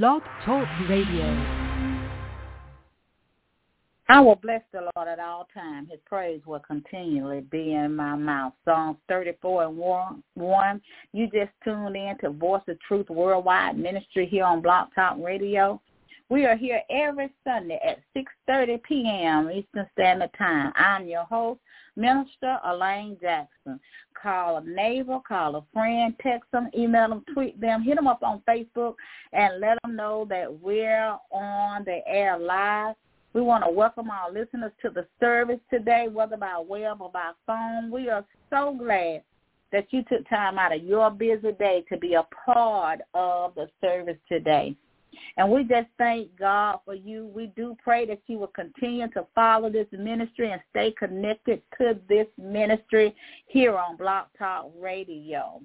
Blog Talk Radio. I will bless the Lord at all times. His praise will continually be in my mouth. Psalms 34 and 1. You just tuned in to Voice of Truth Worldwide Ministry here on Blog Talk Radio. We are here every Sunday at 6.30 p.m. Eastern Standard Time. I'm your host, Minister Elaine Jackson. Call a neighbor, call a friend, text them, email them, tweet them, hit them up on Facebook, and let them know that we're on the air live. We want to welcome our listeners to the service today, whether by web or by phone. We are so glad that you took time out of your busy day to be a part of the service today. And we just thank God for you. We do pray that you will continue to follow this ministry and stay connected to this ministry here on Blog Talk Radio.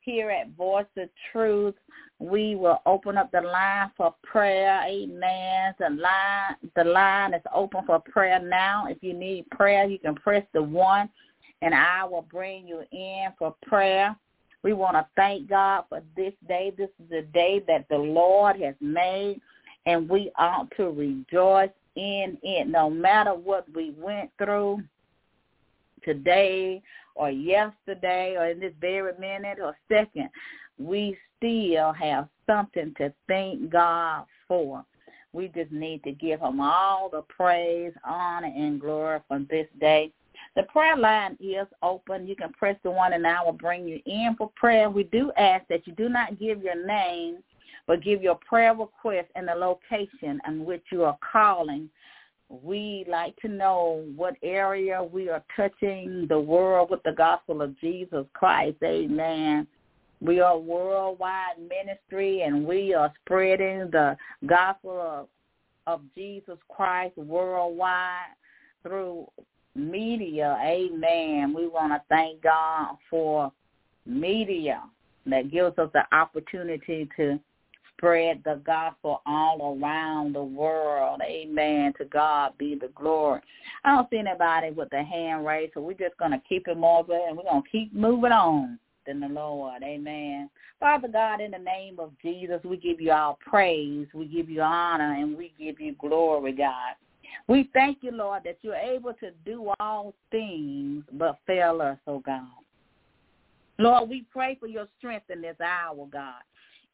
Here at Voice of Truth, we will open up the line for prayer. Amen. The line, the line is open for prayer now. If you need prayer, you can press the one, and I will bring you in for prayer. We want to thank God for this day. This is a day that the Lord has made, and we ought to rejoice in it no matter what we went through today or yesterday or in this very minute or second. We still have something to thank God for. We just need to give him all the praise, honor, and glory for this day. The prayer line is open. You can press the one and I will bring you in for prayer. We do ask that you do not give your name, but give your prayer request and the location in which you are calling. We like to know what area we are touching the world with the gospel of Jesus Christ. Amen. We are worldwide ministry and we are spreading the gospel of, of Jesus Christ worldwide through media, amen. We want to thank God for media that gives us the opportunity to spread the gospel all around the world. Amen. To God be the glory. I don't see anybody with the hand raised, so we're just going to keep it moving and we're going to keep moving on than the Lord. Amen. Father God, in the name of Jesus, we give you our praise, we give you honor, and we give you glory, God. We thank you, Lord, that you're able to do all things but fail us, oh God. Lord, we pray for your strength in this hour, God,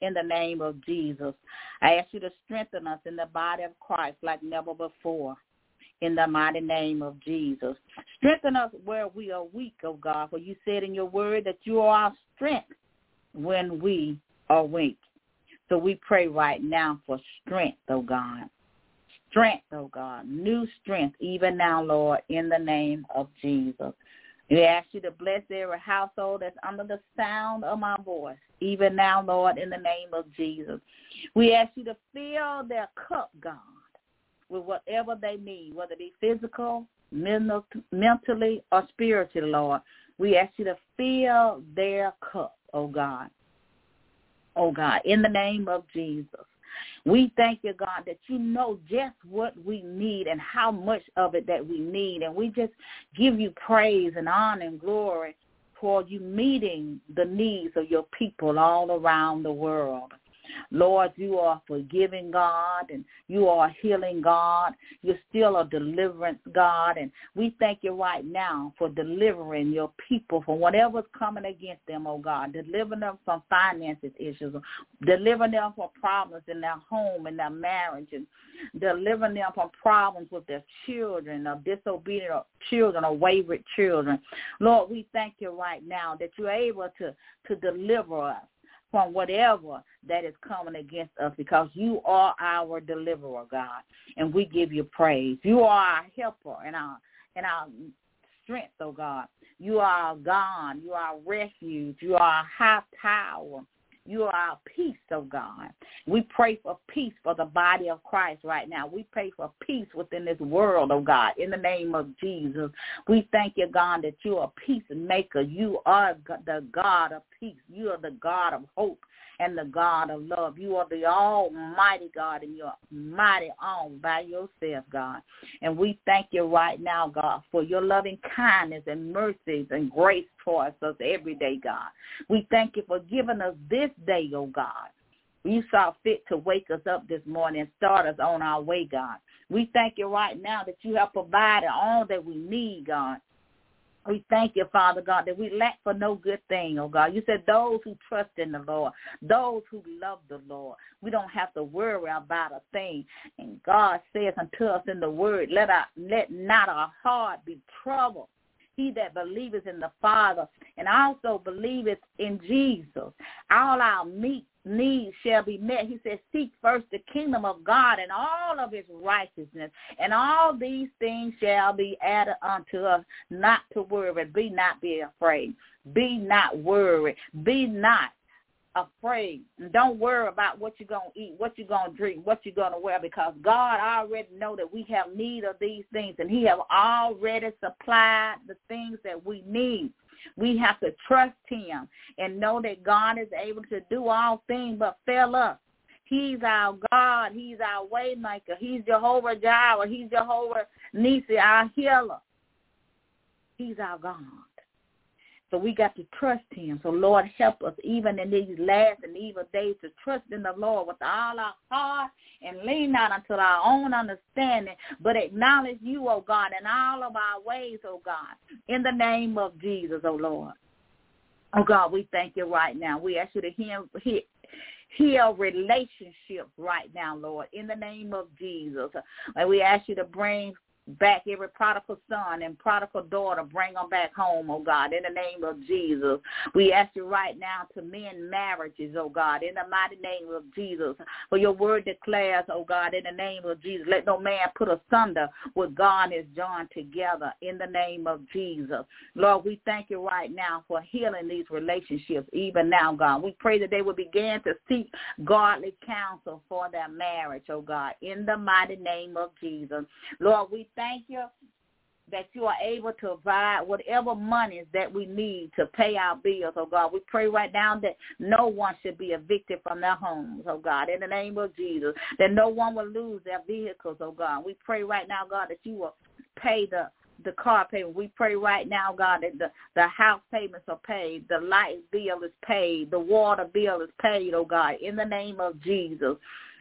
in the name of Jesus. I ask you to strengthen us in the body of Christ like never before in the mighty name of Jesus. Strengthen us where we are weak, oh God, for you said in your word that you are our strength when we are weak. So we pray right now for strength, oh God strength, oh God, new strength even now, Lord, in the name of Jesus. We ask you to bless every household that's under the sound of my voice, even now, Lord, in the name of Jesus. We ask you to fill their cup, God, with whatever they need, whether it be physical, mental, mentally, or spiritually, Lord. We ask you to fill their cup, oh God. Oh God, in the name of Jesus. We thank you, God, that you know just what we need and how much of it that we need. And we just give you praise and honor and glory for you meeting the needs of your people all around the world. Lord, you are forgiving God and you are healing God. You're still a deliverance God. And we thank you right now for delivering your people from whatever's coming against them, oh God. Delivering them from finances issues. Delivering them from problems in their home and their marriage. And delivering them from problems with their children or disobedient children or wayward children. Lord, we thank you right now that you're able to, to deliver us from whatever that is coming against us because you are our deliverer, God, and we give you praise. You are our helper and our and our strength, oh God. You are our God. You are our refuge. You are our high tower. You are our peace, oh God. We pray for peace for the body of Christ right now. We pray for peace within this world, oh God, in the name of Jesus. We thank you, God, that you are a peacemaker. You are the God of peace. You are the God of hope and the God of love. You are the almighty God and you're mighty all by yourself, God. And we thank you right now, God, for your loving kindness and mercies and grace towards us every day, God. We thank you for giving us this day, oh God. You saw fit to wake us up this morning and start us on our way, God. We thank you right now that you have provided all that we need, God. We thank you, Father God, that we lack for no good thing, oh God. You said those who trust in the Lord, those who love the Lord, we don't have to worry about a thing. And God says unto us in the word, let our let not our heart be troubled he that believeth in the Father and also believeth in Jesus. All our meat needs shall be met. He says, seek first the kingdom of God and all of his righteousness, and all these things shall be added unto us. Not to worry. Be not be afraid. Be not worried. Be not afraid. And don't worry about what you're going to eat, what you're going to drink, what you're going to wear, because God already know that we have need of these things, and he have already supplied the things that we need. We have to trust him and know that God is able to do all things but fail us. He's our God. He's our waymaker. He's Jehovah Jireh. He's Jehovah Nisi, our healer. He's our God. So we got to trust him. So Lord, help us even in these last and evil days to trust in the Lord with all our heart and lean not unto our own understanding, but acknowledge you, O God, in all of our ways, O God, in the name of Jesus, O Lord. Oh God, we thank you right now. We ask you to heal, heal, relationships right now, Lord, in the name of Jesus. And we ask you to bring back every prodigal son and prodigal daughter. Bring them back home, oh God, in the name of Jesus. We ask you right now to mend marriages, oh God, in the mighty name of Jesus. For your word declares, oh God, in the name of Jesus, let no man put asunder what God has joined together in the name of Jesus. Lord, we thank you right now for healing these relationships even now, God. We pray that they will begin to seek godly counsel for their marriage, oh God, in the mighty name of Jesus. Lord, we thank you that you are able to provide whatever monies that we need to pay our bills, oh God. We pray right now that no one should be evicted from their homes, oh God, in the name of Jesus, that no one will lose their vehicles, oh God. We pray right now, God, that you will pay the the car payment. We pray right now, God, that the, the house payments are paid, the light bill is paid, the water bill is paid, oh God, in the name of Jesus.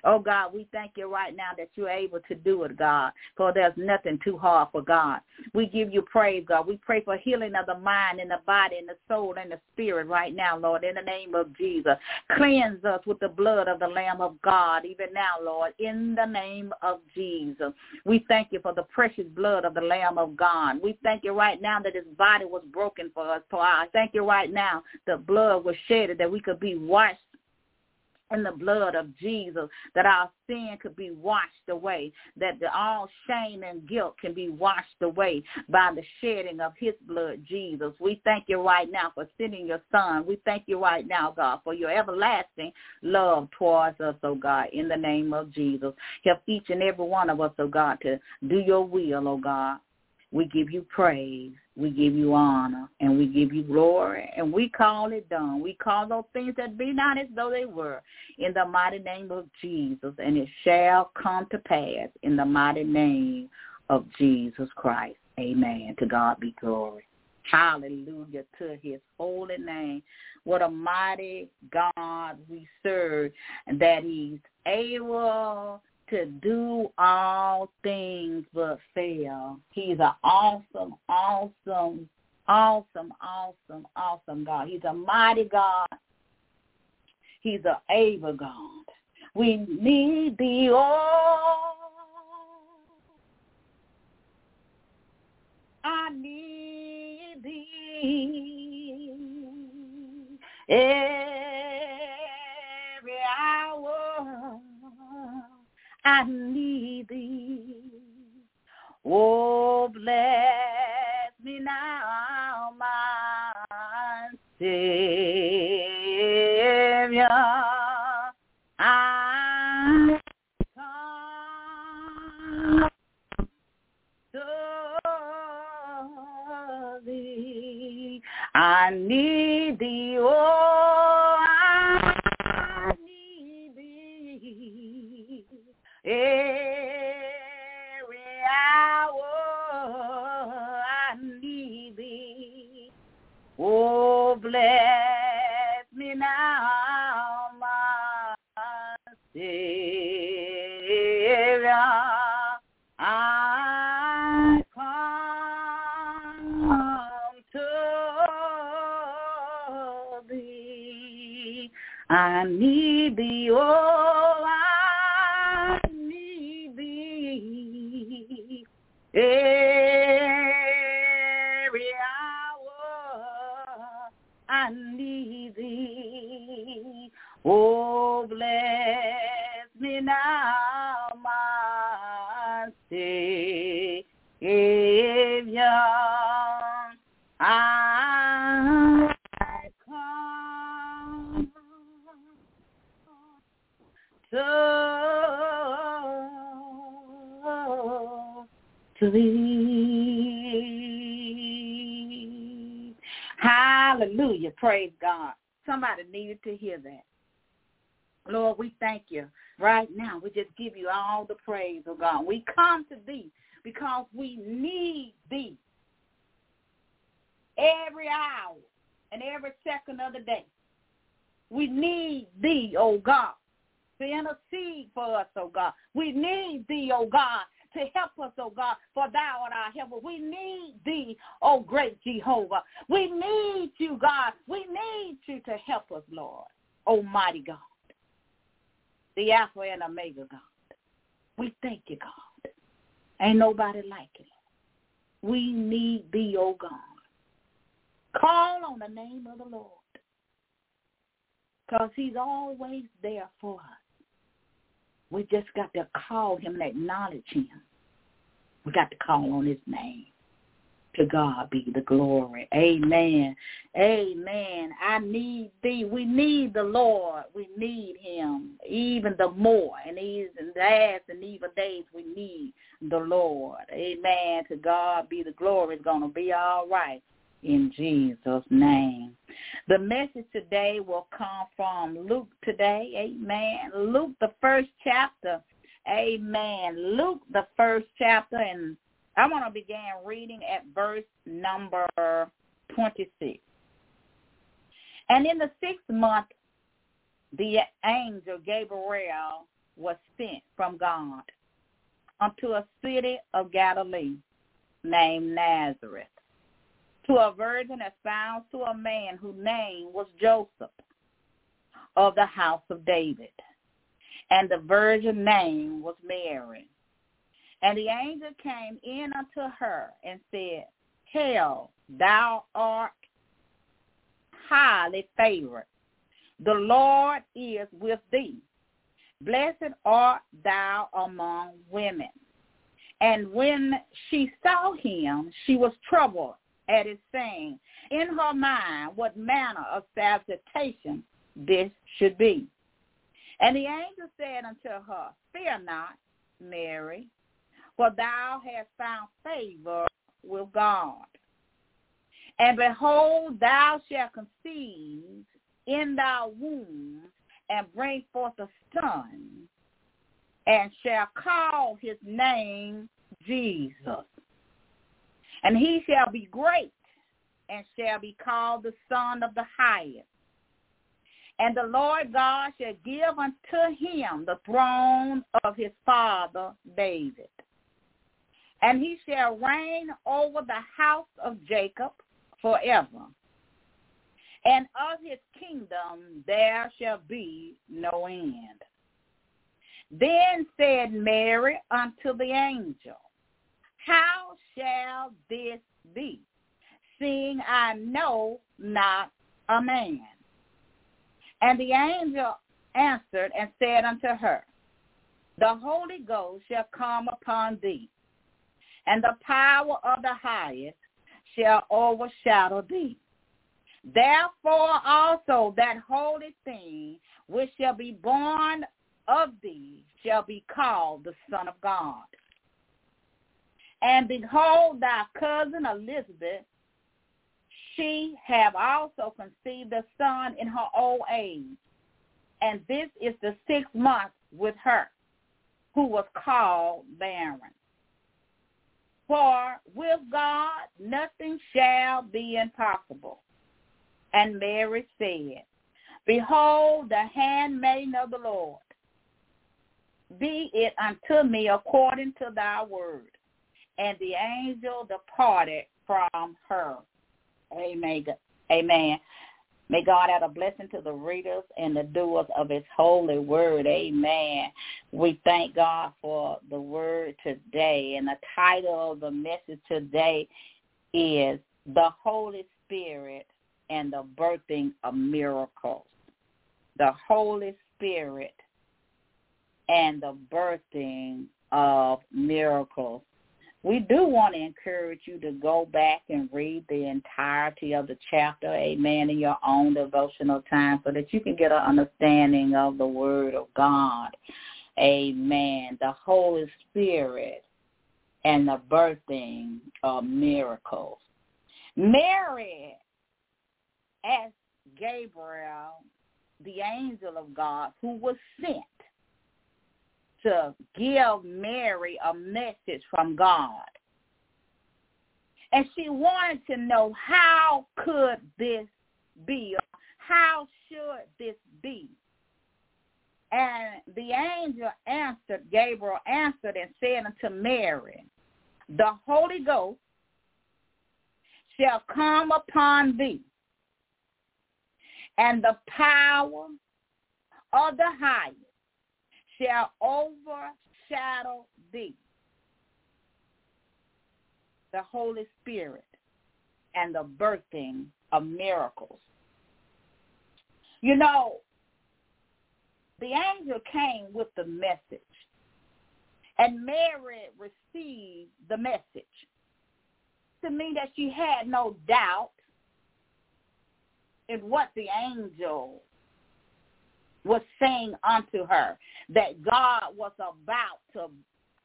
Oh God, we thank you right now that you're able to do it, God, for there's nothing too hard for God. We give you praise, God. We pray for healing of the mind and the body and the soul and the spirit right now, Lord, in the name of Jesus. Cleanse us with the blood of the Lamb of God, even now, Lord, in the name of Jesus. We thank you for the precious blood of the Lamb of God. We thank you right now that his body was broken for us. For I thank you right now the blood was shed that we could be washed in the blood of Jesus, that our sin could be washed away, that the, all shame and guilt can be washed away by the shedding of his blood, Jesus. We thank you right now for sending your son. We thank you right now, God, for your everlasting love towards us, oh God, in the name of Jesus. Help each and every one of us, oh God, to do your will, oh God. We give you praise. We give you honor and we give you glory and we call it done. We call those things that be not as though they were in the mighty name of Jesus and it shall come to pass in the mighty name of Jesus Christ. Amen. To God be glory. Hallelujah to his holy name. What a mighty God we serve that he's able to do all things but fail. He's an awesome, awesome, awesome, awesome, awesome God. He's a mighty God. He's an able God. We need thee, all. I need thee every hour. I need thee. Oh, bless me now, my Savior. I come to thee. I need thee, oh, come to thee because we need thee every hour and every second of the day. We need thee, oh God, to intercede for us, oh God. We need thee, oh God, to help us, oh God, for thou art our helper. We need thee, oh great Jehovah. We need you, God. We need you to help us, Lord, almighty God, the Alpha and Omega God. We thank you, God. Ain't nobody like it. We need thee, oh God. Call on the name of the Lord because he's always there for us. We just got to call him and acknowledge him. We got to call on his name. To God be the glory. Amen. Amen. I need thee. We need the Lord. We need him even the more. And these last and evil days we need the Lord. Amen. To God be the glory. It's going to be all right in Jesus' name. The message today will come from Luke today. Amen. Luke, the first chapter. Amen. Luke, the first chapter. And I want to begin reading at verse number 26. And in the sixth month, the angel Gabriel was sent from God unto a city of Galilee named Nazareth to a virgin espoused to a man whose name was Joseph of the house of David. And the virgin name was Mary. And the angel came in unto her and said, Hail, thou art highly favored. The Lord is with thee. Blessed art thou among women. And when she saw him, she was troubled at his saying in her mind what manner of salutation this should be. And the angel said unto her, Fear not, Mary, for thou hast found favor with God. And behold, thou shalt conceive in thy womb and bring forth a son, and shall call his name Jesus. And he shall be great and shall be called the Son of the Highest. And the Lord God shall give unto him the throne of his father David. And he shall reign over the house of Jacob forever. And of his kingdom there shall be no end. Then said Mary unto the angel, how shall this be, seeing I know not a man? And the angel answered and said unto her, The Holy Ghost shall come upon thee, and the power of the highest shall overshadow thee. Therefore also that holy thing which shall be born of thee shall be called the Son of God. And behold, thy cousin Elizabeth, she have also conceived a son in her old age. And this is the sixth month with her, who was called barren. For with God nothing shall be impossible. And Mary said, Behold the handmaiden of the Lord. be it unto me according to thy word. And the angel departed from her. Amen. Amen. May God add a blessing to the readers and the doers of his holy word. Amen. We thank God for the word today. And the title of the message today is The Holy Spirit and the Birthing of Miracles. The Holy Spirit and the birthing of miracles. We do want to encourage you to go back and read the entirety of the chapter, amen, in your own devotional time so that you can get an understanding of the word of God. Amen. The Holy Spirit and the birthing of miracles. Mary asked Gabriel, the angel of God, who was sent to give Mary a message from God. And she wanted to know how could this be? How should this be? And the angel answered, Gabriel answered and said unto Mary, The Holy Ghost shall come upon thee, and the power of the highest shall overshadow thee. The Holy Spirit and the birthing of miracles. You know, the angel came with the message, and Mary received the message. To mean that she had no doubt in what the angel was saying unto her that God was about to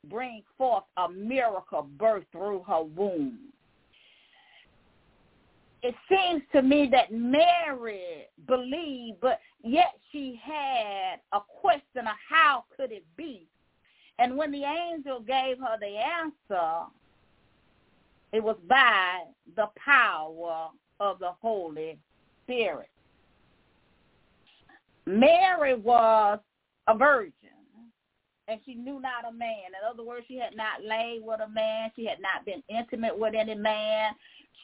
bring forth a miracle birth through her womb. It seems to me that Mary believed, but yet she had a question of how could it be. And when the angel gave her the answer, it was by the power of the Holy Spirit. Mary was a virgin and she knew not a man. In other words, she had not laid with a man. She had not been intimate with any man.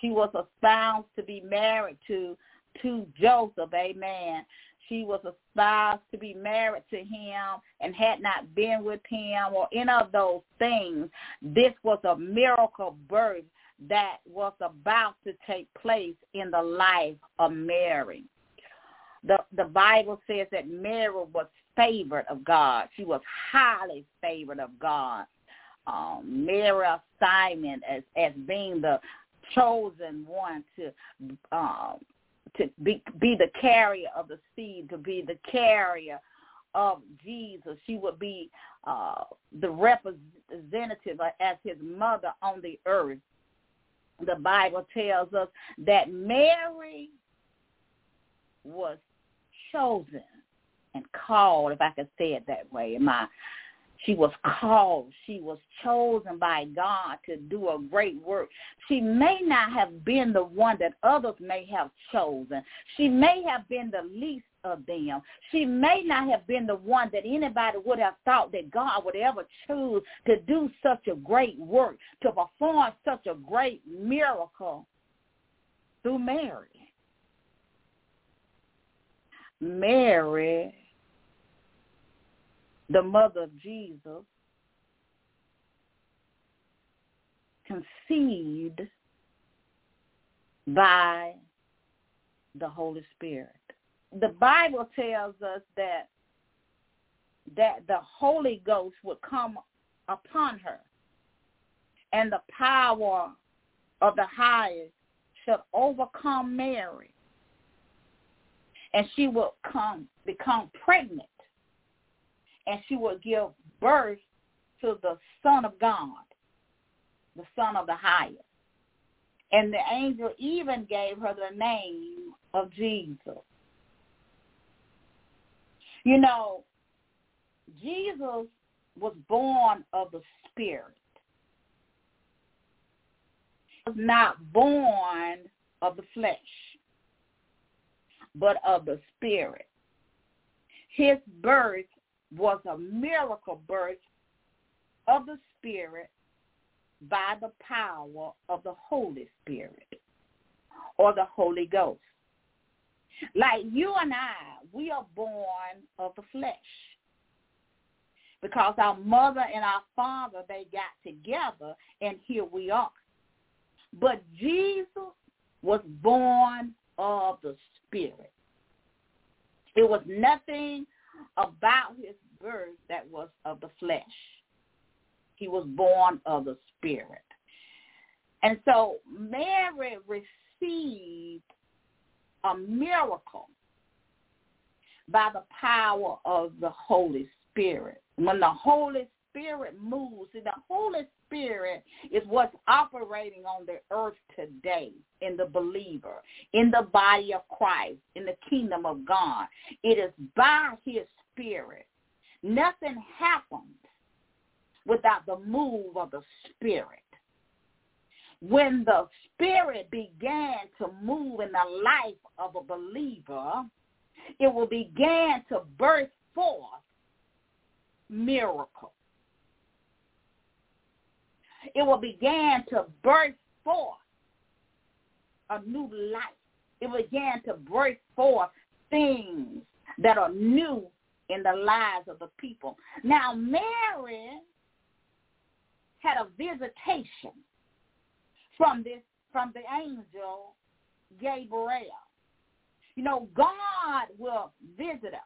She was espoused to be married to to Joseph. Amen. She was espoused to be married to him and had not been with him or any of those things. This was a miracle birth that was about to take place in the life of Mary the the Bible says that Mary was favored of God. She was highly favored of God. Um, Mary Simon as as being the chosen one to um, to be be the carrier of the seed, to be the carrier of Jesus. She would be uh, the representative as his mother on the earth. The Bible tells us that Mary was chosen and called, if I could say it that way. My, she was called. She was chosen by God to do a great work. She may not have been the one that others may have chosen. She may have been the least of them. She may not have been the one that anybody would have thought that God would ever choose to do such a great work, to perform such a great miracle through Mary. Mary, the mother of Jesus, conceived by the Holy Spirit. The Bible tells us that that the Holy Ghost would come upon her and the power of the highest should overcome Mary and she will come become pregnant and she will give birth to the Son of God, the Son of the highest. And the angel even gave her the name of Jesus. You know, Jesus was born of the Spirit. He was not born of the flesh but of the spirit. His birth was a miracle birth of the Spirit by the power of the Holy Spirit or the Holy Ghost. Like you and I, we are born of the flesh because our mother and our father, they got together and here we are. But Jesus was born of the Spirit. It was nothing about his birth that was of the flesh. He was born of the Spirit. And so Mary received a miracle by the power of the Holy Spirit. When the Holy Spirit moves, see, the Holy Spirit is what's operating on the earth today in the believer, in the body of Christ, in the kingdom of God. It is by his Spirit. Nothing happens without the move of the Spirit. When the Spirit began to move in the life of a believer, it will begin to burst forth miracles. It will begin to burst forth a new life. It began to break forth things that are new in the lives of the people. Now, Mary had a visitation from this from the angel Gabriel. You know, God will visit us.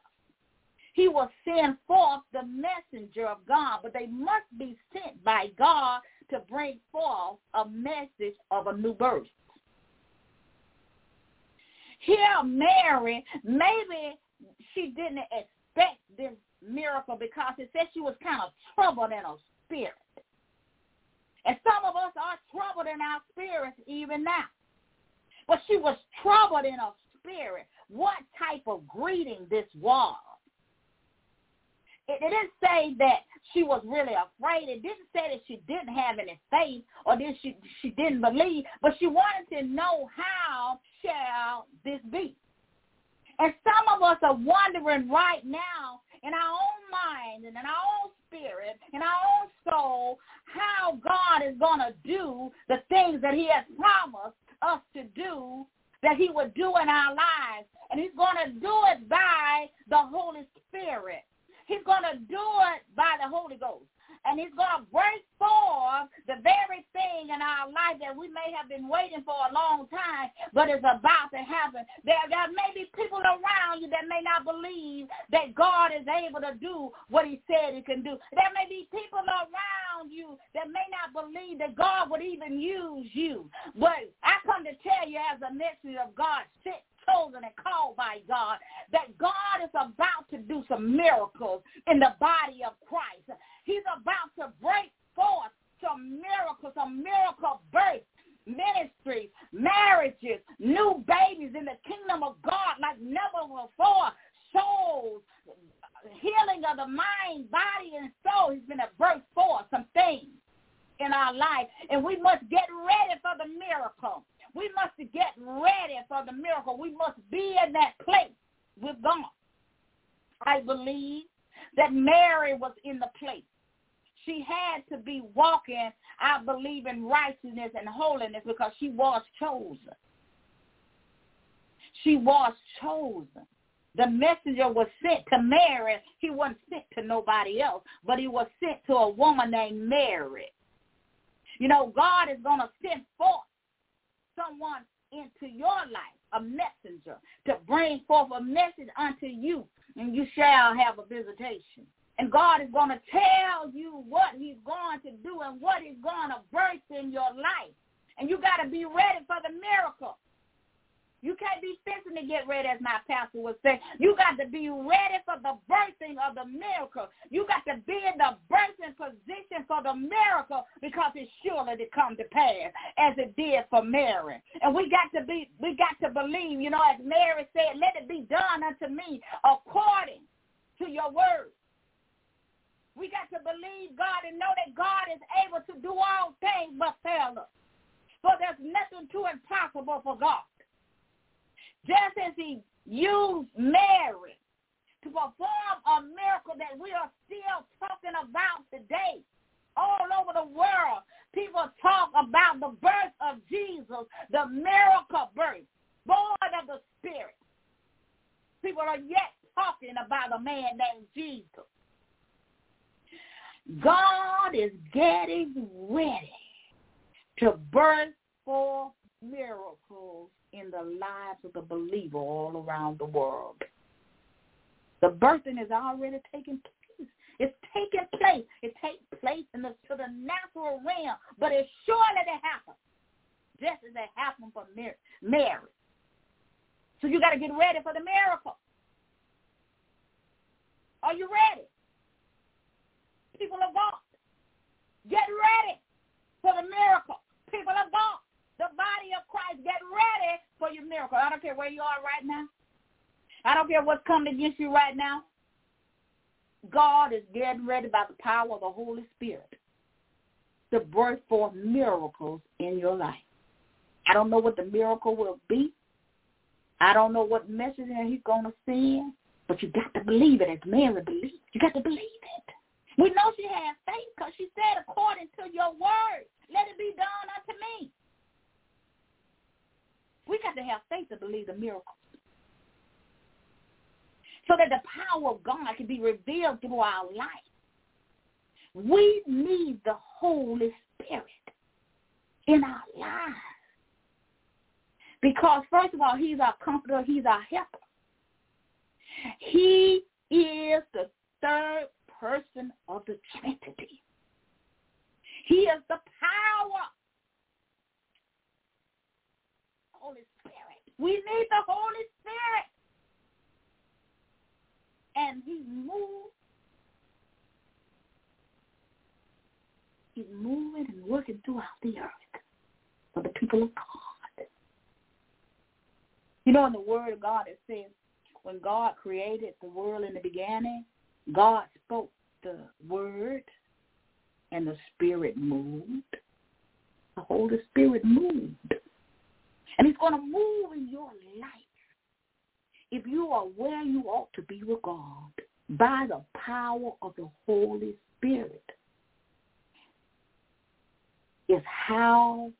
He will send forth the messenger of God, but they must be sent by God to bring forth a message of a new birth. Here, Mary, maybe she didn't expect this miracle because it said she was kind of troubled in her spirit. And some of us are troubled in our spirits even now. But she was troubled in her spirit. What type of greeting this was. It, didn't say that she was really afraid. It didn't say that she didn't have any faith or that she, she didn't believe, but she wanted to know how shall this be. And some of us are wondering right now in our own mind and in our own spirit, in our own soul, how God is going to do the things that he has promised us to do that he would do in our lives. And he's going to do it by the Holy Spirit. He's going to do it by the Holy Ghost and he's going to break forth the very thing in our life that we may have been waiting for a long time, but it's about to happen. There, there may be people around you that may not believe that God is able to do what he said he can do. There may be people around you that may not believe that God would even use you. But I come to tell you as a message of God, sit chosen and called by God, that God is about to do some miracles in the body of Christ. He's about to break forth some miracles, some miracle birth ministries, marriages, new babies in the kingdom of God like never before. Souls, healing of the mind, body, and soul. He's going to birth forth some things in our life, and we must get ready for the miracle. We must get ready for the miracle. We must be in that place with God. I believe that Mary was in the place she had to be walking, I believe, in righteousness and holiness because she was chosen. She was chosen. The messenger was sent to Mary. He wasn't sent to nobody else, but he was sent to a woman named Mary. You know, God is going to send forth someone into your life, a messenger, to bring forth a message unto you, and you shall have a visitation. And God is going to tell you what he's going to do and what he's going to birth in your life. And you got to be ready for the miracle. You can't be fixing to get ready, as my pastor would say. You got to be ready for the birthing of the miracle. You got to be in the birthing position for the miracle because it's surely to come to pass, as it did for Mary. And we got to be, we got to believe, you know, as Mary said, let it be done unto me according to your word. We got to believe God and know that God is able to do all things but fail us. For there's nothing too impossible for God. Just as he used Mary to perform a miracle that we are still talking about today. All over the world, people talk about the birth of Jesus, the miracle birth, born of the Spirit. People are yet talking about a man named Jesus. God is getting ready to birth forth miracles in the lives of the believer all around the world. The birthing is already taking place. It's taking place. It takes place in the to the natural realm, but it's surely to happen, just as it happened for Mary. So you got to get ready for the miracle. Are you ready? People of God, get ready for the miracle. People of God, the body of Christ, get ready for your miracle. I don't care where you are right now. I don't care what's coming against you right now. God is getting ready by the power of the Holy Spirit to birth forth miracles in your life. I don't know what the miracle will be. I don't know what message he's going to send, but you got to believe it as Mary believed. You got to believe it. We know she had faith because she said, according to your word, let it be done unto me. We got to have faith to believe the miracles. So that the power of God can be revealed through our life. We need the Holy Spirit in our lives. Because first of all, he's our comforter, he's our helper. He is the third person of the Trinity. He is the power Holy Spirit. We need the Holy Spirit. And he moves. He's moving and working throughout the earth for the people of God. You know, in the Word of God, it says, when God created the world in the beginning, God spoke the Word, and the Spirit moved. The Holy Spirit moved. And he's going to move in your life if you are where you ought to be with God by the power of the Holy Spirit. Is how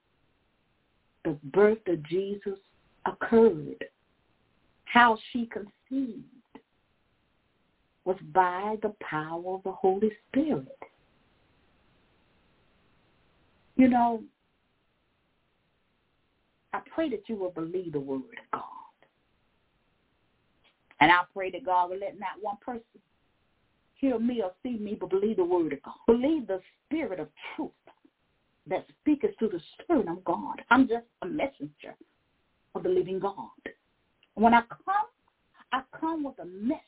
the birth of Jesus occurred, how she conceived was by the power of the Holy Spirit. You know, pray that you will believe the word of God. And I pray that God will let not one person hear me or see me, but believe the word of God. Believe the spirit of truth that speaketh to the spirit of God. I'm just a messenger of the living God. When I come, I come with a message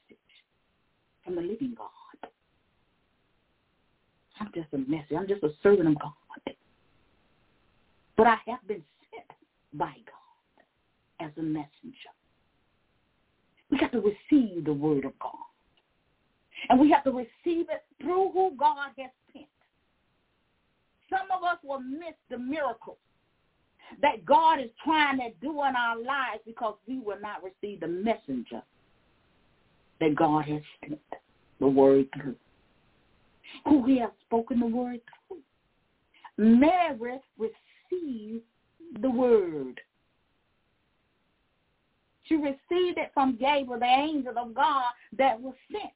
from the living God. I'm just a messenger. I'm just a servant of God. But I have been by God as a messenger. We have to receive the word of God. And we have to receive it through who God has sent. Some of us will miss the miracles that God is trying to do in our lives because we will not receive the messenger that God has sent the word through. Who he has spoken the word through. Mary received the word. She received it from Gabriel, the angel of God that was sent.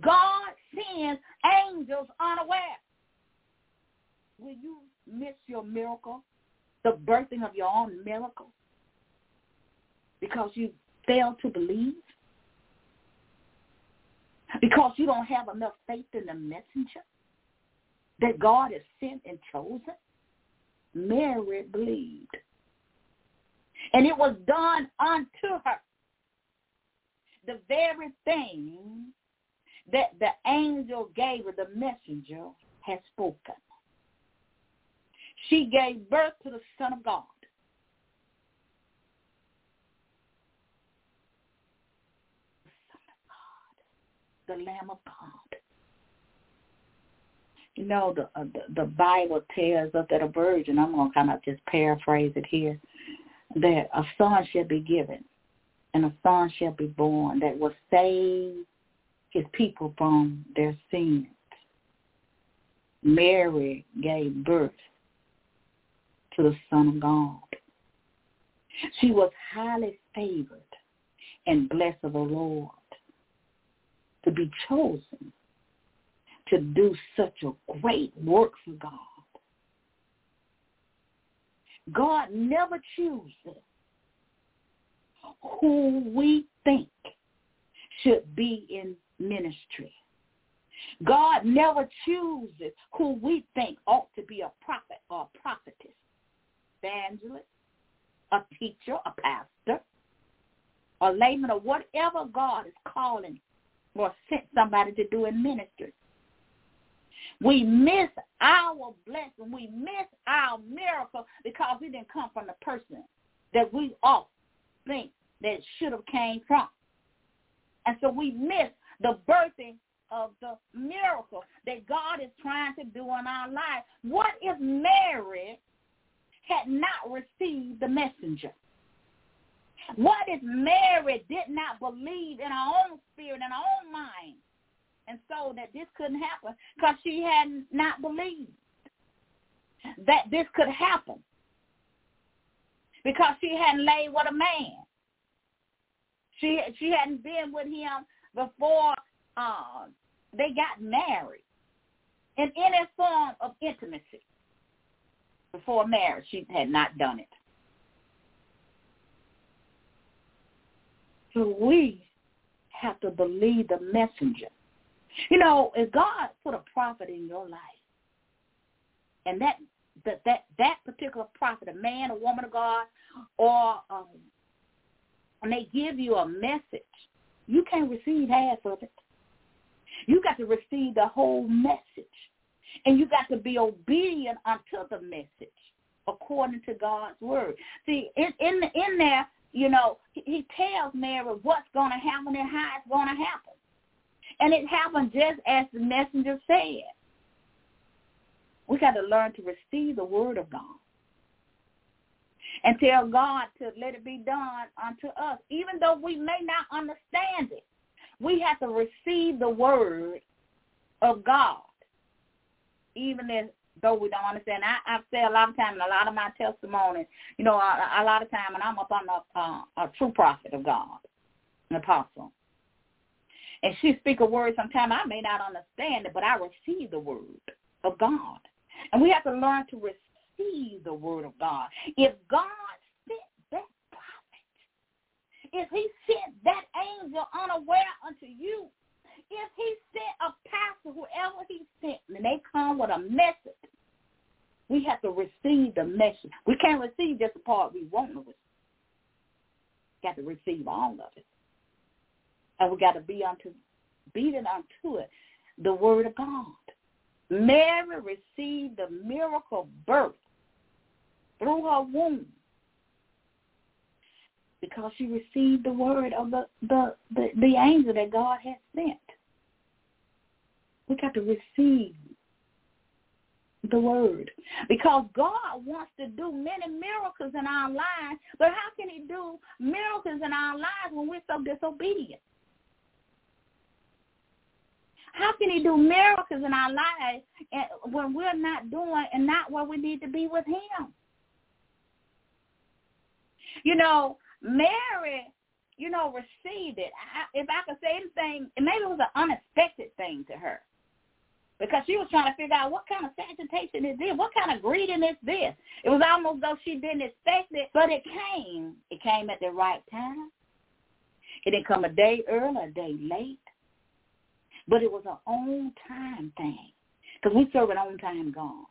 God sends angels unaware. Will you miss your miracle, the birthing of your own miracle, because you failed to believe? Because you don't have enough faith in the messenger that God has sent and chosen? Mary believed. And it was done unto her. The very thing that the angel gave her, the messenger, had spoken. She gave birth to the Son of God. The Son of God. The Lamb of God. You know, the, uh, the the Bible tells us that a virgin. I'm going to kind of just paraphrase it here, that a son shall be given, and a son shall be born that will save his people from their sins. Mary gave birth to the Son of God. She was highly favored and blessed of the Lord to be chosen to do such a great work for God. God never chooses who we think should be in ministry. God never chooses who we think ought to be a prophet or a prophetess, evangelist, a teacher, a pastor, a layman, or whatever God is calling or sent somebody to do in ministry. We miss our blessing. We miss our miracle because it didn't come from the person that we all think that should have came from. And so we miss the birthing of the miracle that God is trying to do in our life. What if Mary had not received the messenger? What if Mary did not believe in her own spirit and her own mind and so that this couldn't happen because she had not believed that this could happen because she hadn't laid with a man. She she hadn't been with him before uh, they got married in any form of intimacy. Before marriage, she had not done it. So we have to believe the messenger. You know, if God put a prophet in your life, and that that that, that particular prophet, a man, a woman of God, or um, and they give you a message, you can't receive half of it. You got to receive the whole message. And you got to be obedient unto the message according to God's word. See, in in in there, you know, he, he tells Mary what's going to happen and how it's going to happen. And it happened just as the messenger said. We got to learn to receive the word of God and tell God to let it be done unto us, even though we may not understand it. We have to receive the word of God, even as though we don't understand. I, I've said a lot of time in a lot of my testimonies, you know, a, a lot of time, and I'm up on a, uh, a true prophet of God, an apostle. And she speak a word sometime I may not understand it, but I receive the word of God. And we have to learn to receive the word of God. If God sent that prophet, if he sent that angel unaware unto you, if he sent a pastor, whoever he sent, and they come with a message, we have to receive the message. We can't receive just the part we want to receive. Got to receive all of it. And we got to be unto, it unto it, the word of God. Mary received the miracle birth through her womb because she received the word of the, the, the, the angel that God had sent. We got to receive the word because God wants to do many miracles in our lives, but how can he do miracles in our lives when we're so disobedient? How can he do miracles in our lives when we're not doing and not where we need to be with him? You know, Mary, you know, received it. I, if I could say anything, maybe it was an unexpected thing to her because she was trying to figure out what kind of salutation is this? What kind of greeting is this? It was almost though she didn't expect it, but it came. It came at the right time. It didn't come a day early, a day late, but it was an on-time thing because we serve an on-time God.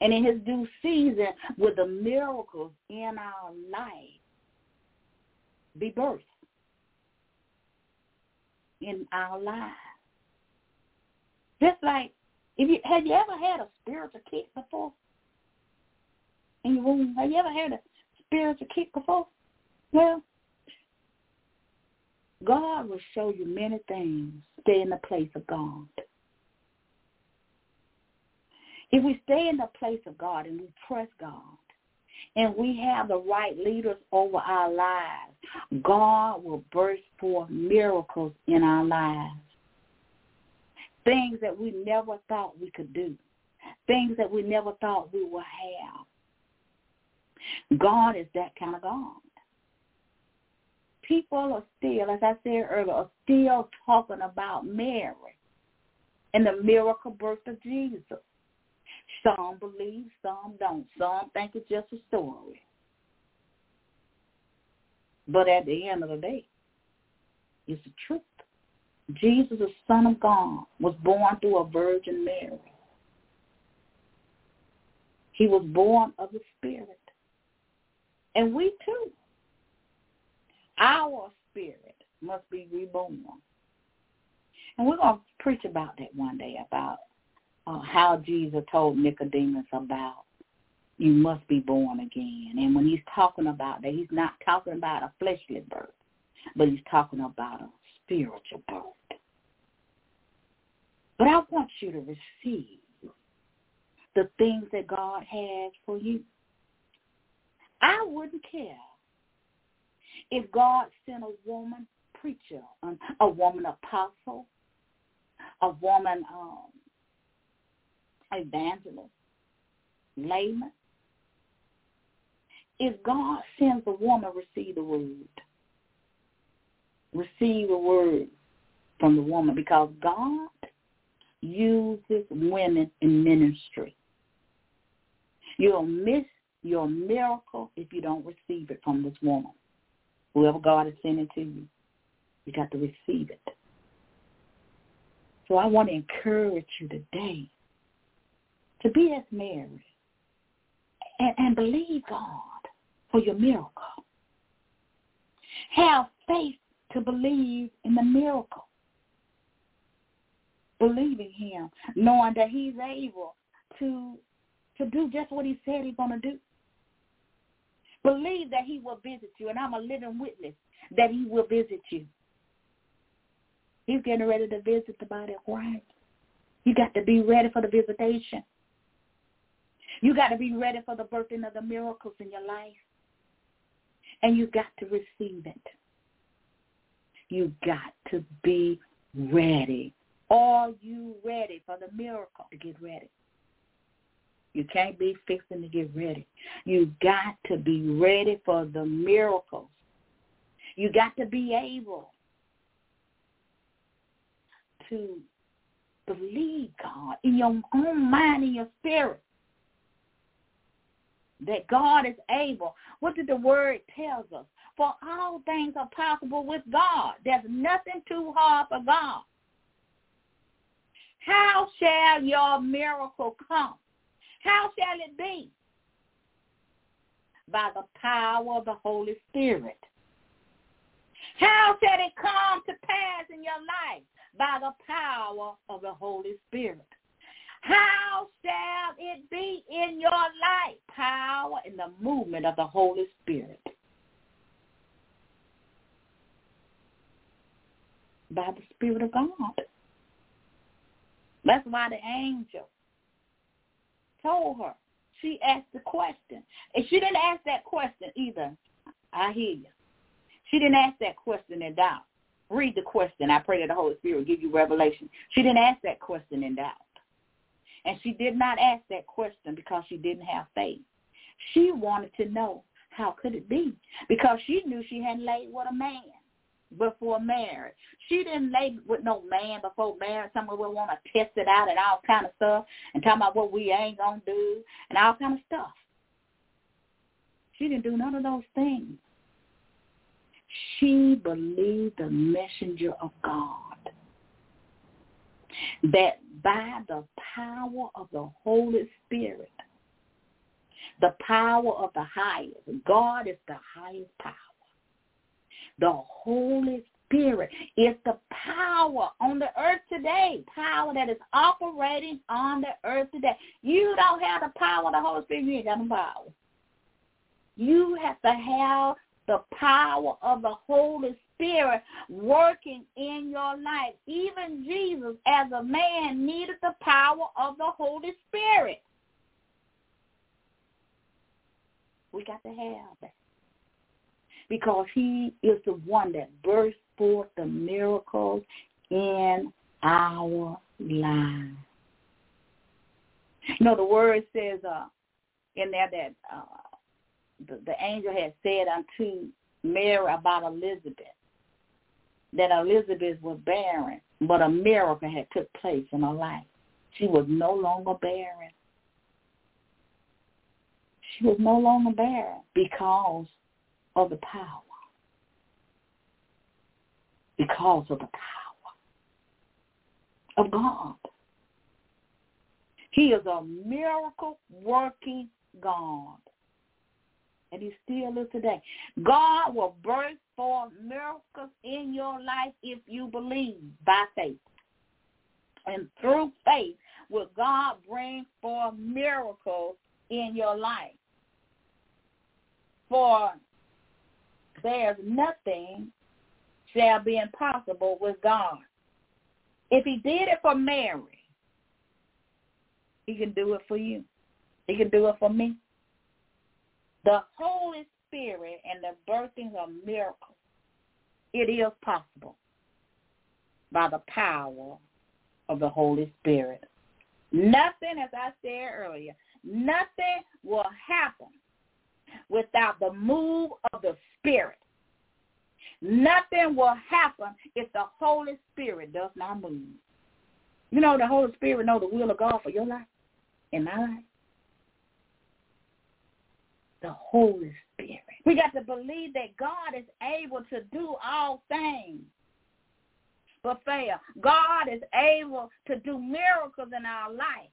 And in his due season, with the miracles in our life, be birthed in our lives. Just like, if you have you ever had a spiritual kick before? In your womb, have you ever had a spiritual kick before? Well, God will show you many things. Stay in the place of God. If we stay in the place of God and we trust God and we have the right leaders over our lives, God will burst forth miracles in our lives. Things that we never thought we could do. Things that we never thought we would have. God is that kind of God. People are still, as I said earlier, are still talking about Mary and the miracle birth of Jesus. Some believe, some don't. Some think it's just a story. But at the end of the day, it's the truth. Jesus, the Son of God, was born through a Virgin Mary. He was born of the Spirit. And we too, our spirit must be reborn. And we're going to preach about that one day, about uh, how Jesus told Nicodemus about you must be born again. And when he's talking about that, he's not talking about a fleshly birth, but he's talking about a spiritual birth. But I want you to receive the things that God has for you. I wouldn't care if God sent a woman preacher, a woman apostle, a woman um, evangelist, layman. If God sends a woman, receive the word. Receive the word from the woman because God uses women in ministry. You'll miss your miracle if you don't receive it from this woman. Whoever God is sending to you, you got to receive it. So I want to encourage you today to be as Mary and, and believe God for your miracle. Have faith to believe in the miracle. Believing him, knowing that he's able to to do just what he said he's going to do. Believe that he will visit you, and I'm a living witness that he will visit you. He's getting ready to visit the body of Christ. You got to be ready for the visitation. You got to be ready for the birthing of the miracles in your life. And you got to receive it. You got to be ready. Are you ready for the miracle to get ready? You can't be fixing to get ready. You got to be ready for the miracles. You got to be able to believe God in your own mind, in your spirit, that God is able. What did the word tells us? For all things are possible with God. There's nothing too hard for God. How shall your miracle come? How shall it be? By the power of the Holy Spirit. How shall it come to pass in your life? By the power of the Holy Spirit. How shall it be in your life? Power in the movement of the Holy Spirit. By the Spirit of God. That's why the angel told her. She asked the question. And she didn't ask that question either. I hear you. She didn't ask that question in doubt. Read the question. I pray that the Holy Spirit will give you revelation. She didn't ask that question in doubt. And she did not ask that question because she didn't have faith. She wanted to know how could it be? Because she knew she hadn't laid with a man before marriage. She didn't lay with no man before marriage. Someone would want to test it out and all kind of stuff and talk about what we ain't gonna do and all kind of stuff. She didn't do none of those things. She believed the messenger of God. That by the power of the Holy Spirit, the power of the highest, God is the highest power the Holy Spirit is the power on the earth today, power that is operating on the earth today. You don't have the power of the Holy Spirit, you ain't got no power. You have to have the power of the Holy Spirit working in your life. Even Jesus, as a man, needed the power of the Holy Spirit. We got to have that. Because he is the one that burst forth the miracles in our lives. You know, the word says uh, in there that uh, the, the angel had said unto Mary about Elizabeth that Elizabeth was barren, but a miracle had took place in her life. She was no longer barren. She was no longer barren because of the power. Because of the power of God. He is a miracle working God. And he still is today. God will birth forth miracles in your life if you believe by faith. And through faith will God bring forth miracles in your life. For there's nothing shall be impossible with God. If he did it for Mary, he can do it for you. He can do it for me. The Holy Spirit and the birthing of miracles, it is possible by the power of the Holy Spirit. Nothing, as I said earlier, nothing will happen without the move of the Spirit. Nothing will happen if the Holy Spirit does not move. You know the Holy Spirit know the will of God for your life and my life. The Holy Spirit. We got to believe that God is able to do all things but fail. God is able to do miracles in our life.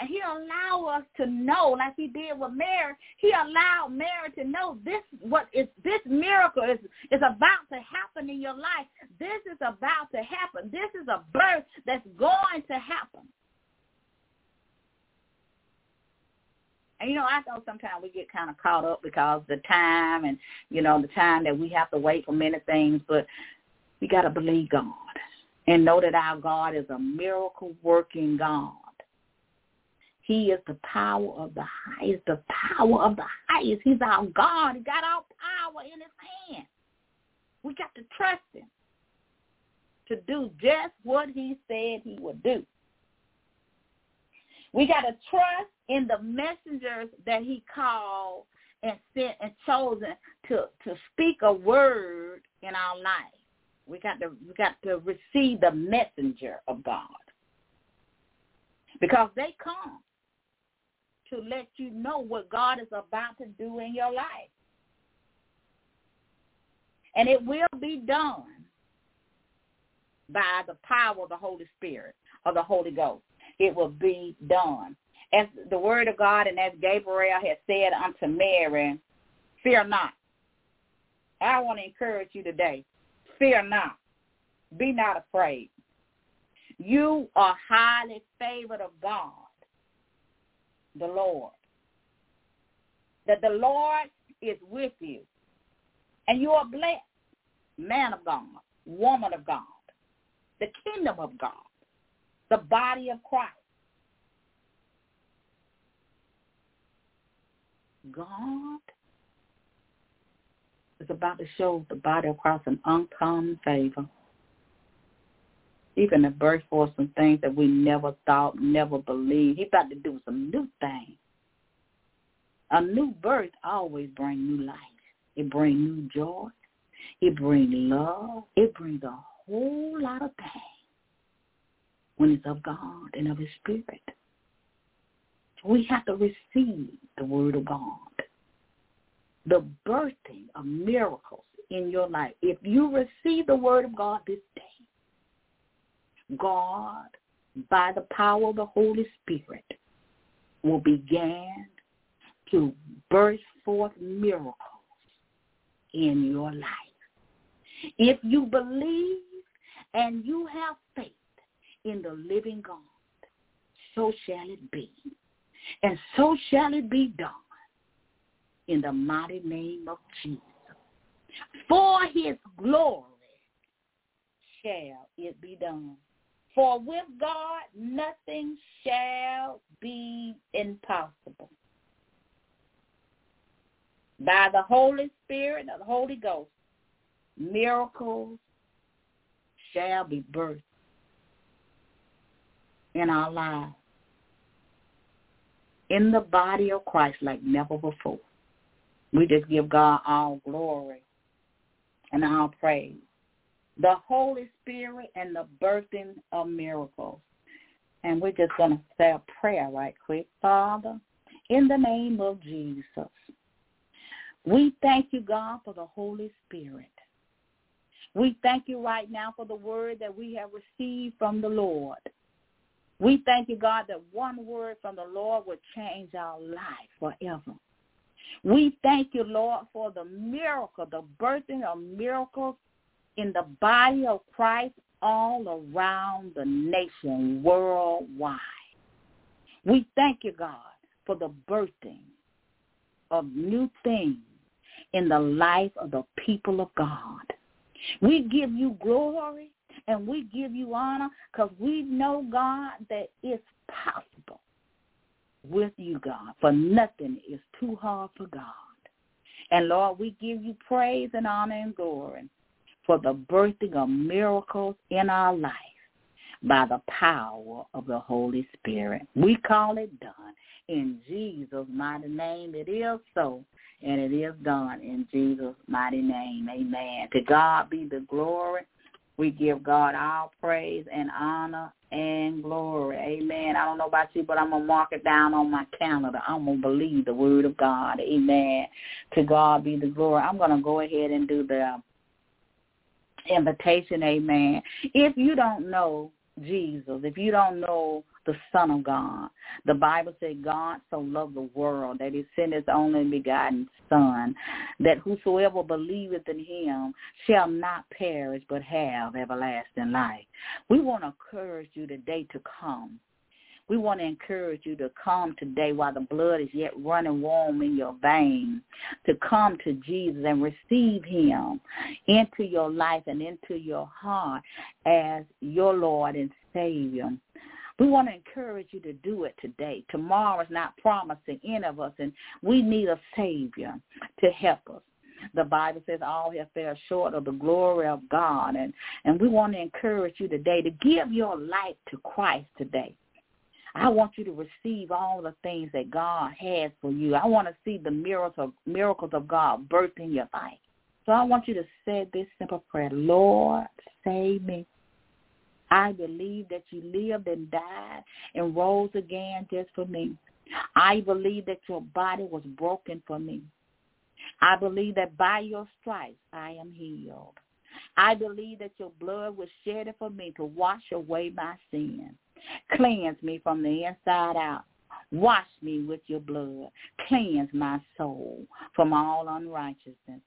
And he allowed us to know, like he did with Mary, he allowed Mary to know this what is this miracle is is about to happen in your life. This is about to happen. This is a birth that's going to happen. And you know, I know sometimes we get kind of caught up because the time and you know the time that we have to wait for many things, but we got to believe God and know that our God is a miracle working God. He is the power of the highest, the power of the highest. He's our God. He got our power in his hand. We got to trust him to do just what he said he would do. We got to trust in the messengers that he called and sent and chosen to, to speak a word in our life. We got to we got to receive the messenger of God. Because they come to let you know what God is about to do in your life. And it will be done by the power of the Holy Spirit or the Holy Ghost. It will be done. As the word of God and as Gabriel had said unto Mary, fear not. I want to encourage you today. Fear not. Be not afraid. You are highly favored of God the Lord. That the Lord is with you. And you are blessed, man of God, woman of God, the kingdom of God, the body of Christ. God is about to show the body of Christ an uncommon favor even to birth forth some things that we never thought, never believed. He's about to do some new things. A new birth always brings new life. It brings new joy. It brings love. It brings a whole lot of things when it's of God and of his spirit. We have to receive the word of God. The birthing of miracles in your life. If you receive the word of God this day, God, by the power of the Holy Spirit, will begin to burst forth miracles in your life. If you believe and you have faith in the living God, so shall it be. And so shall it be done in the mighty name of Jesus. For his glory shall it be done. For with God nothing shall be impossible. by the Holy Spirit of the Holy Ghost, miracles shall be birthed in our lives, in the body of Christ like never before. We just give God all glory and all praise. The Holy Spirit and the birthing of miracles. And we're just going to say a prayer right quick. Father, in the name of Jesus, we thank you, God, for the Holy Spirit. We thank you right now for the word that we have received from the Lord. We thank you, God, that one word from the Lord would change our life forever. We thank you, Lord, for the miracle, the birthing of miracles in the body of Christ all around the nation, worldwide. We thank you, God, for the birthing of new things in the life of the people of God. We give you glory and we give you honor because we know, God, that it's possible with you, God, for nothing is too hard for God. And Lord, we give you praise and honor and glory for the birthing of miracles in our life by the power of the Holy Spirit. We call it done. In Jesus' mighty name, it is so and it is done in Jesus' mighty name. Amen. To God be the glory. We give God all praise and honor and glory. Amen. I don't know about you, but I'm going to mark it down on my calendar. I'm going to believe the word of God. Amen. To God be the glory. I'm going to go ahead and do the invitation. Amen. If you don't know Jesus, if you don't know the Son of God. The Bible said God so loved the world that he sent his only begotten Son, that whosoever believeth in him shall not perish but have everlasting life. We want to encourage you today to come. We want to encourage you to come today while the blood is yet running warm in your veins, to come to Jesus and receive him into your life and into your heart as your Lord and Savior. We want to encourage you to do it today. Tomorrow is not promised promising any of us, and we need a Savior to help us. The Bible says all have fell short of the glory of God, and, and we want to encourage you today to give your life to Christ today. I want you to receive all the things that God has for you. I want to see the miracles, of, miracles of God birth in your life. So I want you to say this simple prayer, Lord, save me I believe that you lived and died and rose again just for me. I believe that your body was broken for me. I believe that by your stripes I am healed. I believe that your blood was shed for me to wash away my sin. Cleanse me from the inside out. Wash me with your blood. Cleanse my soul from all unrighteousness.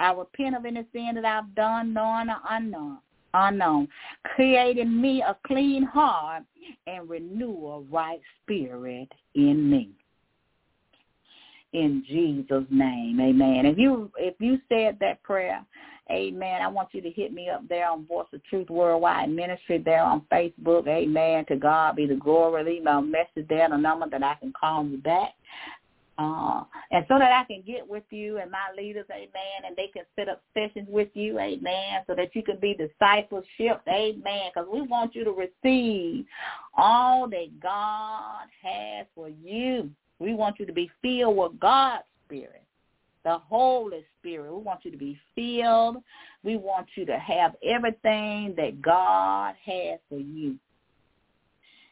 I repent of any sin that I've done, known or unknown unknown, creating me a clean heart and renew a right spirit in me. In Jesus' name, amen. If you if you said that prayer, amen, I want you to hit me up there on Voice of Truth Worldwide Ministry there on Facebook, amen. To God be the glory. Leave a message there, the number that I can call you back. Uh, and so that I can get with you and my leaders, amen, and they can set up sessions with you, amen, so that you can be discipleship, amen, because we want you to receive all that God has for you. We want you to be filled with God's Spirit, the Holy Spirit. We want you to be filled. We want you to have everything that God has for you.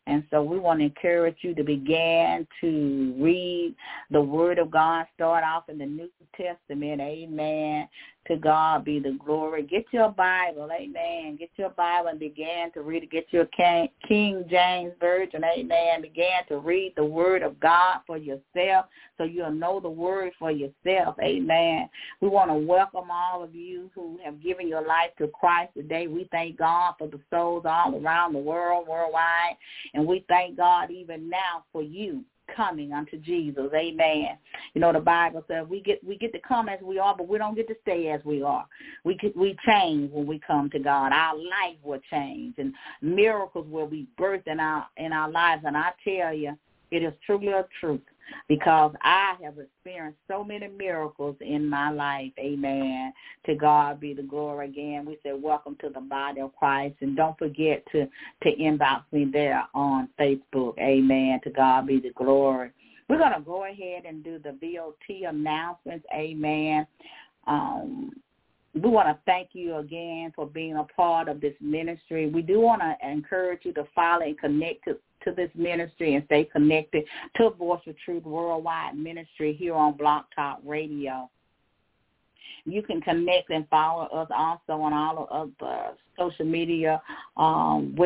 And so we want to encourage you to begin to read the Word of God. Start off in the New Testament. Amen. To God be the glory. Get your Bible. Amen. Get your Bible and begin to read it. Get your King James Version. Amen. Begin to read the Word of God for yourself so you'll know the Word for yourself. Amen. We want to welcome all of you who have given your life to Christ today. We thank God for the souls all around the world, worldwide. And we thank God even now for you coming unto Jesus. Amen. You know the Bible says we get we get to come as we are, but we don't get to stay as we are. We could, we change when we come to God. Our life will change, and miracles will be birthed in our in our lives. And I tell you, it is truly a truth because I have experienced so many miracles in my life. Amen. To God be the glory again. We say welcome to the body of Christ. And don't forget to, to inbox me there on Facebook. Amen. To God be the glory. We're going to go ahead and do the VOT announcements. Amen. Um, we want to thank you again for being a part of this ministry. We do want to encourage you to follow and connect to, to this ministry and stay connected to Voice of Truth Worldwide Ministry here on Blog Talk Radio. You can connect and follow us also on all of the social media um,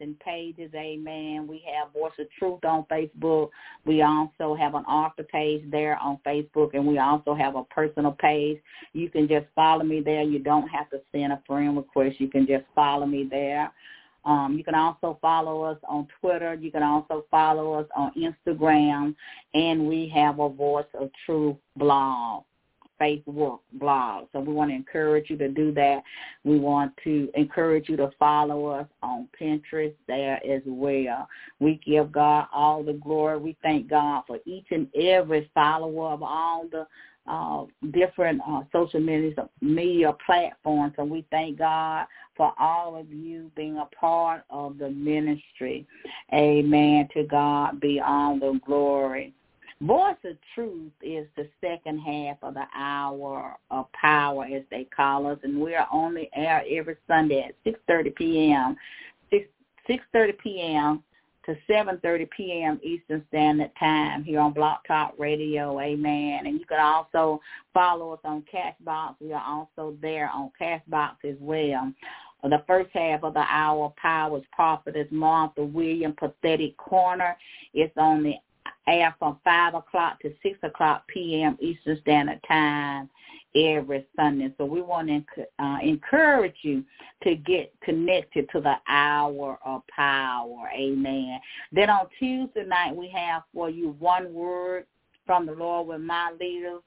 and pages. Amen. We have Voice of Truth on Facebook. We also have an author page there on Facebook, and we also have a personal page. You can just follow me there. You don't have to send a friend request. You can just follow me there. Um, you can also follow us on Twitter. You can also follow us on Instagram. And we have a Voice of Truth blog. Facebook blog. So we want to encourage you to do that. We want to encourage you to follow us on Pinterest there as well. We give God all the glory. We thank God for each and every follower of all the uh, different uh, social media, media platforms. And we thank God for all of you being a part of the ministry. Amen. To God be all the glory. Voice of Truth is the second half of the hour of power, as they call us, and we are only air every Sunday at 6.30 p.m., 6, 6.30 p.m. to 7.30 p.m. Eastern Standard Time here on Blog Talk Radio, amen. And you can also follow us on Castbox. We are also there on Castbox as well. Uh, the first half of the hour of power Prophetess Martha William Pathetic Corner. It's on the air from 5 o'clock to 6 o'clock p.m. Eastern Standard Time every Sunday. So we want to uh, encourage you to get connected to the hour of power. Amen. Then on Tuesday night, we have for you one word from the Lord with my leader,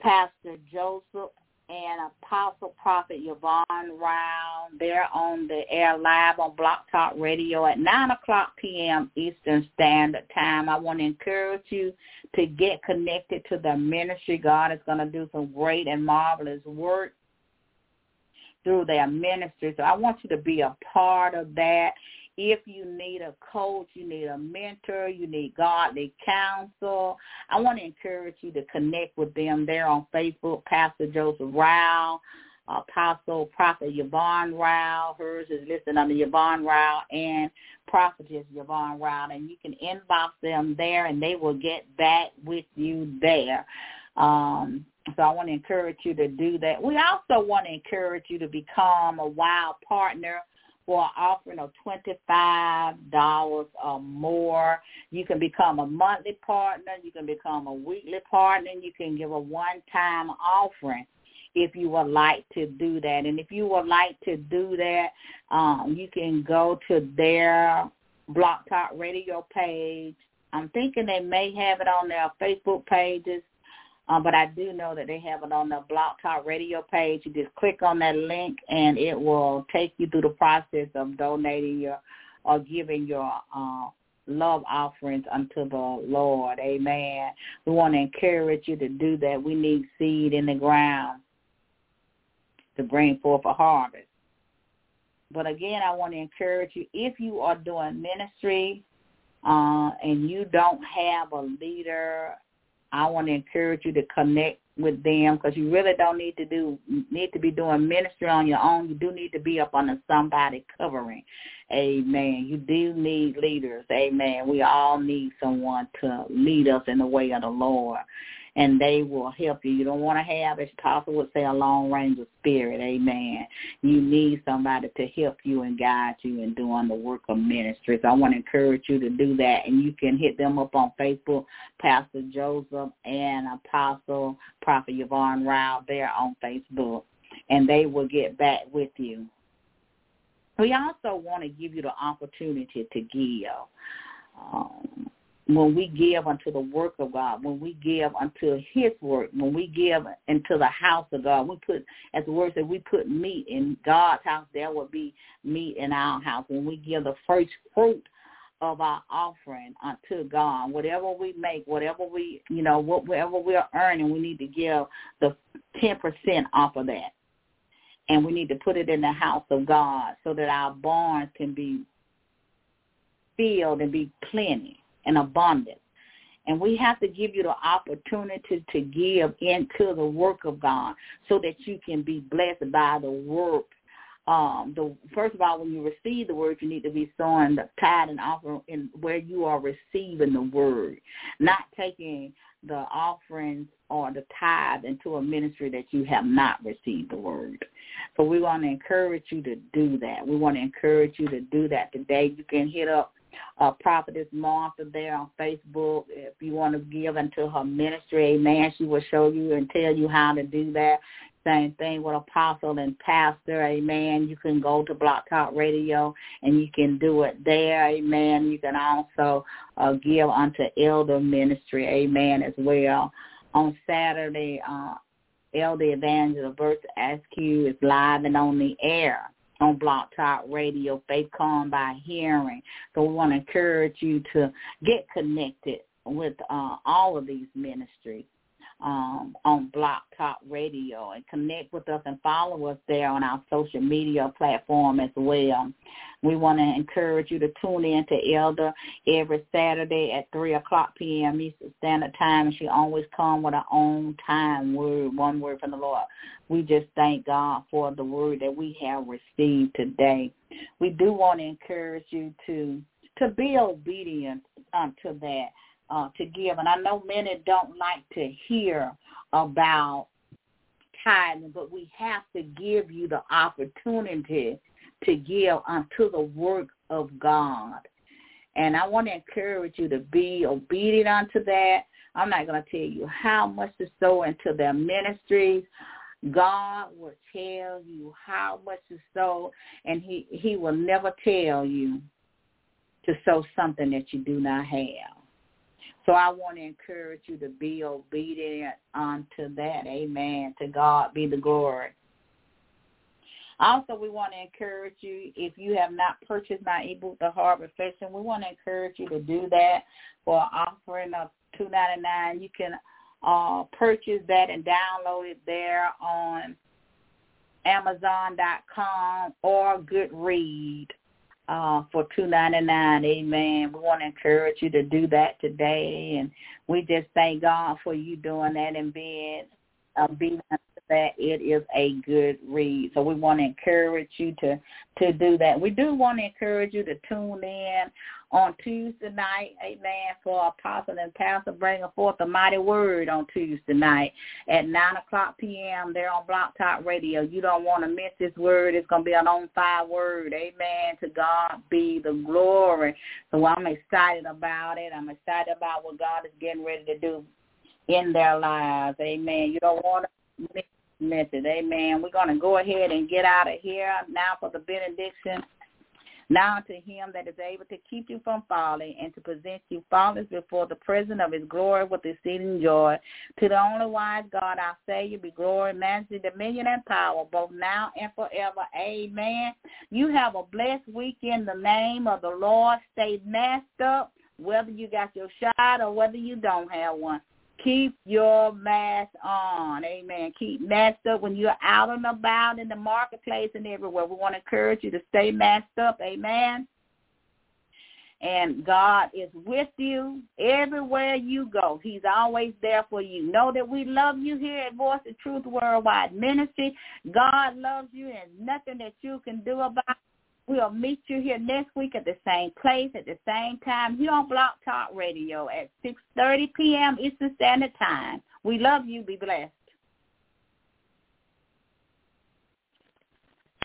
Pastor Joseph and Apostle Prophet Yvonne Rao. They're on the air live on Blog Talk Radio at 9 o'clock p.m. Eastern Standard Time. I want to encourage you to get connected to the ministry. God is going to do some great and marvelous work through their ministry. So I want you to be a part of that. If you need a coach, you need a mentor, you need godly counsel, I want to encourage you to connect with them there on Facebook, Pastor Joseph Rao, Apostle Prophet Yvonne Rao. Hers is listed under Yvonne Rao and Prophetess Yvonne Rao. And you can inbox them there and they will get back with you there. Um, so I want to encourage you to do that. We also want to encourage you to become a wild partner for an offering of $25 or more. You can become a monthly partner. You can become a weekly partner. You can give a one-time offering if you would like to do that. And if you would like to do that, um, you can go to their Blog Talk Radio page. I'm thinking they may have it on their Facebook pages um, but I do know that they have it on the Blog Talk Radio page. You just click on that link, and it will take you through the process of donating your or giving your uh, love offerings unto the Lord. Amen. We want to encourage you to do that. We need seed in the ground to bring forth a harvest. But again, I want to encourage you, if you are doing ministry uh, and you don't have a leader I want to encourage you to connect with them because you really don't need to do need to be doing ministry on your own. You do need to be up under somebody covering. Amen. You do need leaders. Amen. We all need someone to lead us in the way of the Lord and they will help you. You don't want to have, as Apostle would say, a long range of spirit. Amen. You need somebody to help you and guide you in doing the work of ministry. So I want to encourage you to do that. And you can hit them up on Facebook, Pastor Joseph and Apostle Prophet Yvonne Rao there on Facebook. And they will get back with you. We also want to give you the opportunity to give. Um, when we give unto the work of God, when we give unto his work, when we give into the house of God, we put, as the word says, we put meat in God's house, there will be meat in our house. When we give the first fruit of our offering unto God. Whatever we make, whatever we, you know, whatever we're earning, we need to give the 10% off of that. And we need to put it in the house of God so that our barns can be filled and be plenty and abundance. And we have to give you the opportunity to give into the work of God so that you can be blessed by the work um, the first of all, when you receive the word, you need to be sowing the tithe and offering in where you are receiving the word, not taking the offerings or the tithe into a ministry that you have not received the word. So we want to encourage you to do that. We want to encourage you to do that today. You can hit up uh, Prophetess Martha there on Facebook. If you want to give into her ministry, amen, she will show you and tell you how to do that. Same thing with apostle and pastor, amen. You can go to Blog Talk Radio and you can do it there, amen. You can also uh, give unto elder ministry, amen, as well. On Saturday, uh, Elder Evangelist Verse Askew is live and on the air on Blog Talk Radio, Faith Come by Hearing. So we want to encourage you to get connected with uh, all of these ministries um, on Blog Talk Radio and connect with us and follow us there on our social media platform as well. We want to encourage you to tune in to Elder every Saturday at 3 o'clock p.m. Eastern Standard Time. And she always come with her own time word, one word from the Lord. We just thank God for the word that we have received today. We do want to encourage you to to be obedient unto that uh, to give. And I know many don't like to hear about tithing, but we have to give you the opportunity to give unto the work of God. And I want to encourage you to be obedient unto that. I'm not going to tell you how much to sow into their ministries. God will tell you how much to sow, and he, he will never tell you to sow something that you do not have. So I want to encourage you to be obedient unto that. Amen. To God be the glory. Also, we want to encourage you, if you have not purchased my ebook, The Hard Reflection, we want to encourage you to do that for an offering of two ninety nine. You can uh, purchase that and download it there on Amazon.com or Goodread uh, for two ninety nine. Amen. We want to encourage you to do that today, and we just thank God for you doing that and being uh, being that it is a good read. So we want to encourage you to to do that. We do want to encourage you to tune in on Tuesday night, amen, for Apostle and Pastor bringing forth the mighty word on Tuesday night at 9 o'clock p.m. there on Blog Talk Radio. You don't want to miss this word. It's going to be an on-fire word, amen. To God be the glory. So I'm excited about it. I'm excited about what God is getting ready to do in their lives, amen. You don't want to miss message. Amen. We're going to go ahead and get out of here now for the benediction. Now to him that is able to keep you from falling and to present you faultless before the presence of his glory with exceeding joy. To the only wise God, our Savior, be glory, majesty, dominion, and power, both now and forever. Amen. You have a blessed week in the name of the Lord. Stay masked up, whether you got your shot or whether you don't have one keep your mask on. Amen. Keep masked up when you're out and about in the marketplace and everywhere. We want to encourage you to stay masked up. Amen. And God is with you everywhere you go. He's always there for you. Know that we love you here at Voice of Truth Worldwide Ministry. God loves you and nothing that you can do about it. We'll meet you here next week at the same place at the same time here on Blog Talk Radio at 6.30 p.m. Eastern Standard Time. We love you. Be blessed.